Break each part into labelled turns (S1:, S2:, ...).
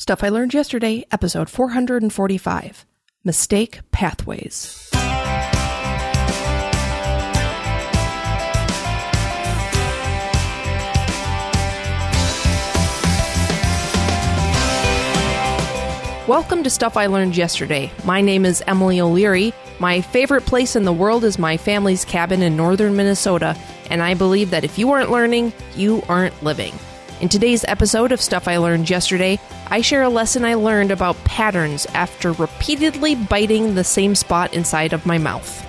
S1: Stuff I Learned Yesterday, episode 445 Mistake Pathways. Welcome to Stuff I Learned Yesterday. My name is Emilee O'Leary. My favorite place in the world is my family's cabin in northern Minnesota, and I believe that if you aren't learning, you aren't living. In today's episode of Stuff I Learned Yesterday, I share a lesson I learned about patterns after repeatedly biting the same spot inside of my mouth.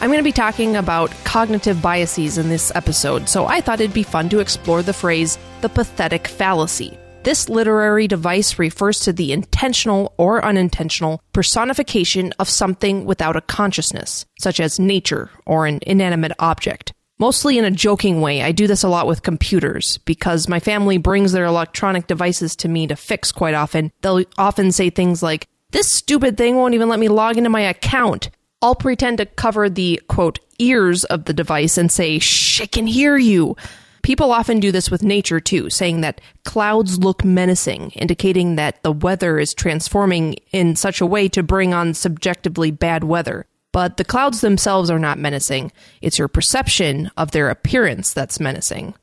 S1: I'm going to be talking about cognitive biases in this episode, so I thought it'd be fun to explore the phrase the pathetic fallacy. This literary device refers to the intentional or unintentional personification of something without a consciousness, such as nature or an inanimate object mostly in a joking way. I do this a lot with computers because my family brings their electronic devices to me to fix quite often. They'll often say things like, This stupid thing won't even let me log into my account. I'll pretend to cover the quote ears of the device and say, Shh, I can hear you. People often do this with nature too, saying that clouds look menacing, indicating that the weather is transforming in such a way to bring on subjectively bad weather. But the clouds themselves are not menacing. It's your perception of their appearance that's menacing.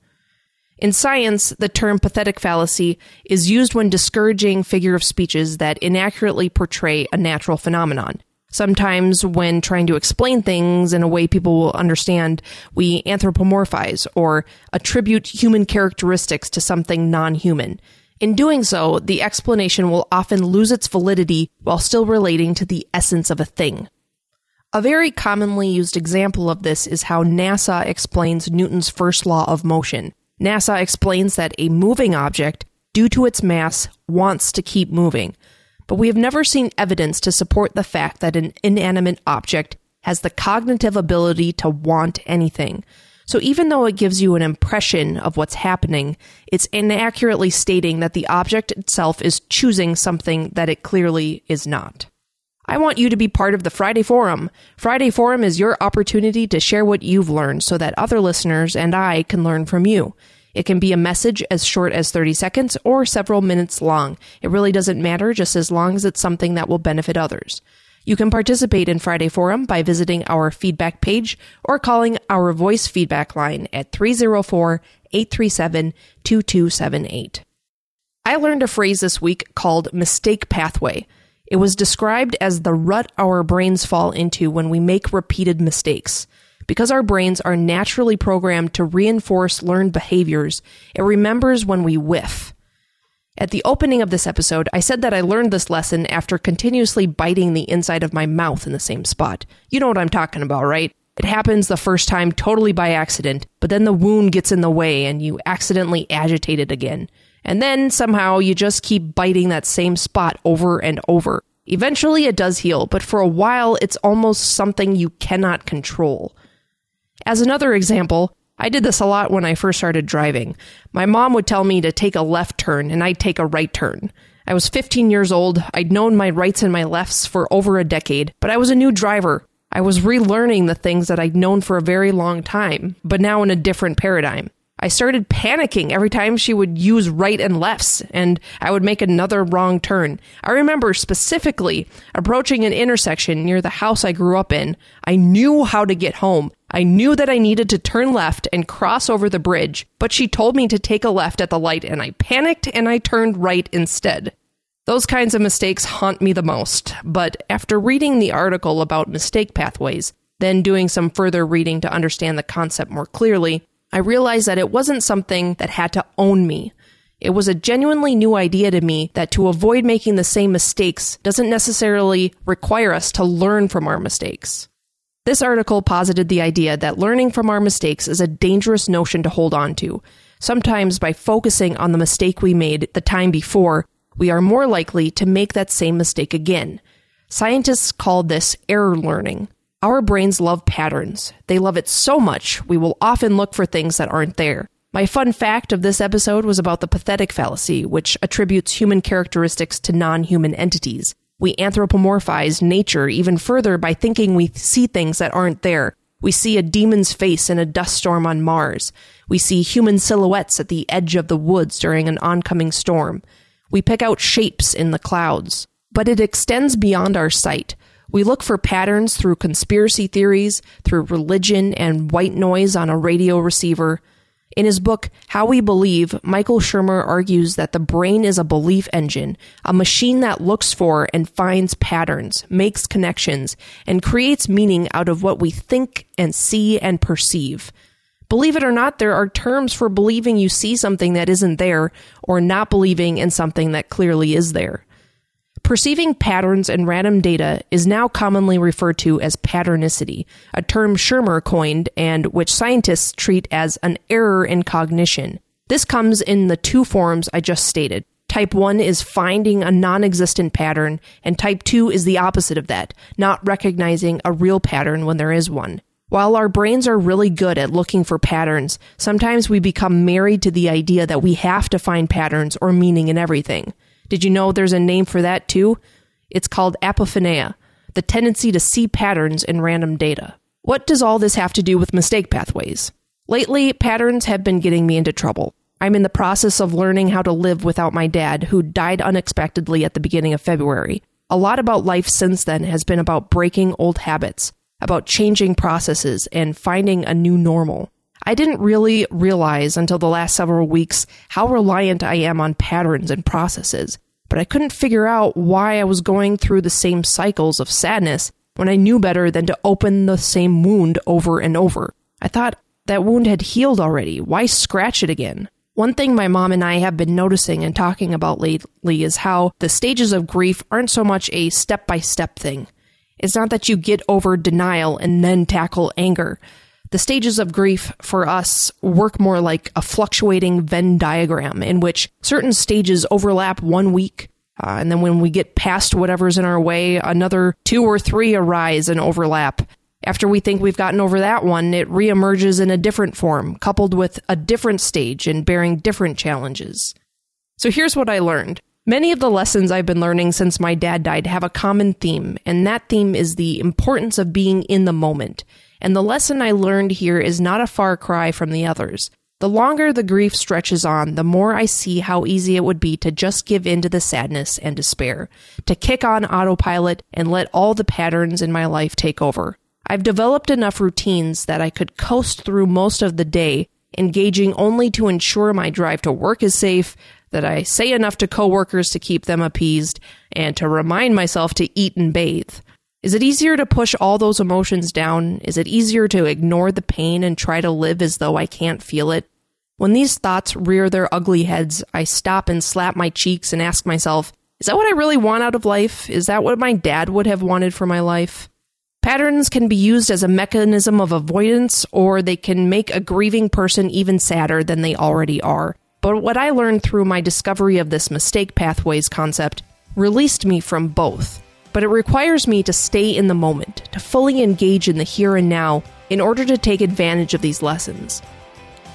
S1: In science, the term pathetic fallacy is used when discouraging figure of speeches that inaccurately portray a natural phenomenon. Sometimes, when trying to explain things in a way people will understand, we anthropomorphize or attribute human characteristics to something non human. In doing so, the explanation will often lose its validity while still relating to the essence of a thing. A very commonly used example of this is how NASA explains Newton's first law of motion. NASA explains that a moving object, due to its mass, wants to keep moving. But we have never seen evidence to support the fact that an inanimate object has the cognitive ability to want anything. So even though it gives you an impression of what's happening, it's inaccurately stating that the object itself is choosing something that it clearly is not. I want you to be part of the Friday Forum. Friday Forum is your opportunity to share what you've learned so that other listeners and I can learn from you. It can be a message as short as 30 seconds or several minutes long. It really doesn't matter just as long as it's something that will benefit others. You can participate in Friday Forum by visiting our feedback page or calling our voice feedback line at 304 837 2278. I learned a phrase this week called mistake pathway. It was described as the rut our brains fall into when we make repeated mistakes. Because our brains are naturally programmed to reinforce learned behaviors, it remembers when we whiff. At the opening of this episode, I said that I learned this lesson after continuously biting the inside of my mouth in the same spot. You know what I'm talking about, right? It happens the first time totally by accident, but then the wound gets in the way and you accidentally agitate it again. And then somehow you just keep biting that same spot over and over. Eventually it does heal, but for a while it's almost something you cannot control. As another example, I did this a lot when I first started driving. My mom would tell me to take a left turn and I'd take a right turn. I was 15 years old. I'd known my rights and my lefts for over a decade, but I was a new driver. I was relearning the things that I'd known for a very long time, but now in a different paradigm. I started panicking every time she would use right and lefts, and I would make another wrong turn. I remember specifically approaching an intersection near the house I grew up in. I knew how to get home. I knew that I needed to turn left and cross over the bridge, but she told me to take a left at the light, and I panicked and I turned right instead. Those kinds of mistakes haunt me the most, but after reading the article about mistake pathways, then doing some further reading to understand the concept more clearly, I realized that it wasn't something that had to own me. It was a genuinely new idea to me that to avoid making the same mistakes doesn't necessarily require us to learn from our mistakes. This article posited the idea that learning from our mistakes is a dangerous notion to hold on to. Sometimes by focusing on the mistake we made the time before, we are more likely to make that same mistake again. Scientists call this error learning. Our brains love patterns. They love it so much, we will often look for things that aren't there. My fun fact of this episode was about the pathetic fallacy, which attributes human characteristics to non human entities. We anthropomorphize nature even further by thinking we see things that aren't there. We see a demon's face in a dust storm on Mars. We see human silhouettes at the edge of the woods during an oncoming storm. We pick out shapes in the clouds. But it extends beyond our sight. We look for patterns through conspiracy theories, through religion and white noise on a radio receiver. In his book, How We Believe, Michael Shermer argues that the brain is a belief engine, a machine that looks for and finds patterns, makes connections, and creates meaning out of what we think and see and perceive. Believe it or not, there are terms for believing you see something that isn't there or not believing in something that clearly is there. Perceiving patterns in random data is now commonly referred to as patternicity, a term Shermer coined and which scientists treat as an error in cognition. This comes in the two forms I just stated. Type 1 is finding a non existent pattern, and type 2 is the opposite of that, not recognizing a real pattern when there is one. While our brains are really good at looking for patterns, sometimes we become married to the idea that we have to find patterns or meaning in everything. Did you know there's a name for that too? It's called apophenia, the tendency to see patterns in random data. What does all this have to do with mistake pathways? Lately, patterns have been getting me into trouble. I'm in the process of learning how to live without my dad, who died unexpectedly at the beginning of February. A lot about life since then has been about breaking old habits, about changing processes, and finding a new normal. I didn't really realize until the last several weeks how reliant I am on patterns and processes, but I couldn't figure out why I was going through the same cycles of sadness when I knew better than to open the same wound over and over. I thought that wound had healed already. Why scratch it again? One thing my mom and I have been noticing and talking about lately is how the stages of grief aren't so much a step by step thing. It's not that you get over denial and then tackle anger. The stages of grief for us work more like a fluctuating Venn diagram in which certain stages overlap one week. Uh, and then when we get past whatever's in our way, another two or three arise and overlap. After we think we've gotten over that one, it reemerges in a different form, coupled with a different stage and bearing different challenges. So here's what I learned. Many of the lessons I've been learning since my dad died have a common theme, and that theme is the importance of being in the moment and the lesson I learned here is not a far cry from the others. The longer the grief stretches on, the more I see how easy it would be to just give in to the sadness and despair, to kick on autopilot and let all the patterns in my life take over. I've developed enough routines that I could coast through most of the day, engaging only to ensure my drive to work is safe, that I say enough to coworkers to keep them appeased, and to remind myself to eat and bathe. Is it easier to push all those emotions down? Is it easier to ignore the pain and try to live as though I can't feel it? When these thoughts rear their ugly heads, I stop and slap my cheeks and ask myself, is that what I really want out of life? Is that what my dad would have wanted for my life? Patterns can be used as a mechanism of avoidance, or they can make a grieving person even sadder than they already are. But what I learned through my discovery of this mistake pathways concept released me from both but it requires me to stay in the moment, to fully engage in the here and now in order to take advantage of these lessons.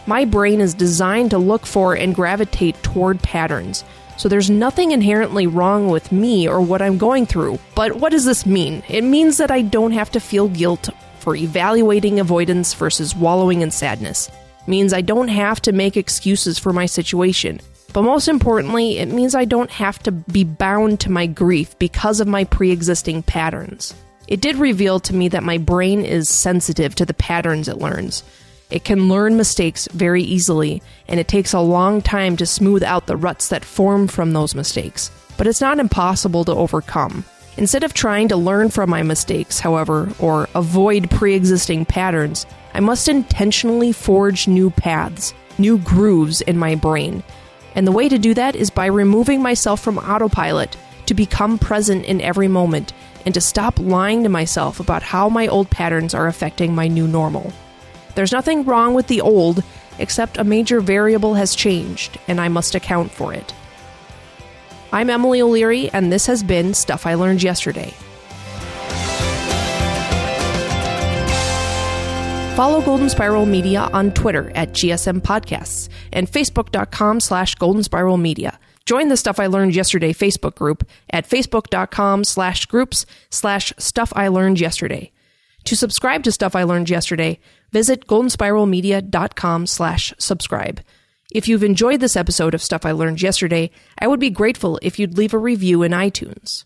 S1: My brain is designed to look for and gravitate toward patterns, so there's nothing inherently wrong with me or what I'm going through. But what does this mean? It means that I don't have to feel guilt for evaluating avoidance versus wallowing in sadness. It means I don't have to make excuses for my situation. But most importantly, it means I don't have to be bound to my grief because of my pre existing patterns. It did reveal to me that my brain is sensitive to the patterns it learns. It can learn mistakes very easily, and it takes a long time to smooth out the ruts that form from those mistakes. But it's not impossible to overcome. Instead of trying to learn from my mistakes, however, or avoid pre existing patterns, I must intentionally forge new paths, new grooves in my brain, and the way to do that is by removing myself from autopilot to become present in every moment and to stop lying to myself about how my old patterns are affecting my new normal. There's nothing wrong with the old, except a major variable has changed, and I must account for it. I'm Emilee O'Leary, and this has been Stuff I Learned Yesterday. Follow Golden Spiral Media on Twitter at GSM Podcasts and Facebook.com slash Golden Spiral Media. Join the Stuff I Learned Yesterday Facebook group at Facebook.com slash groups slash Stuff I Learned Yesterday. To subscribe to Stuff I Learned Yesterday, visit GoldenSpiralMedia.com slash subscribe. If you've enjoyed this episode of Stuff I Learned Yesterday, I would be grateful if you'd leave a review in iTunes.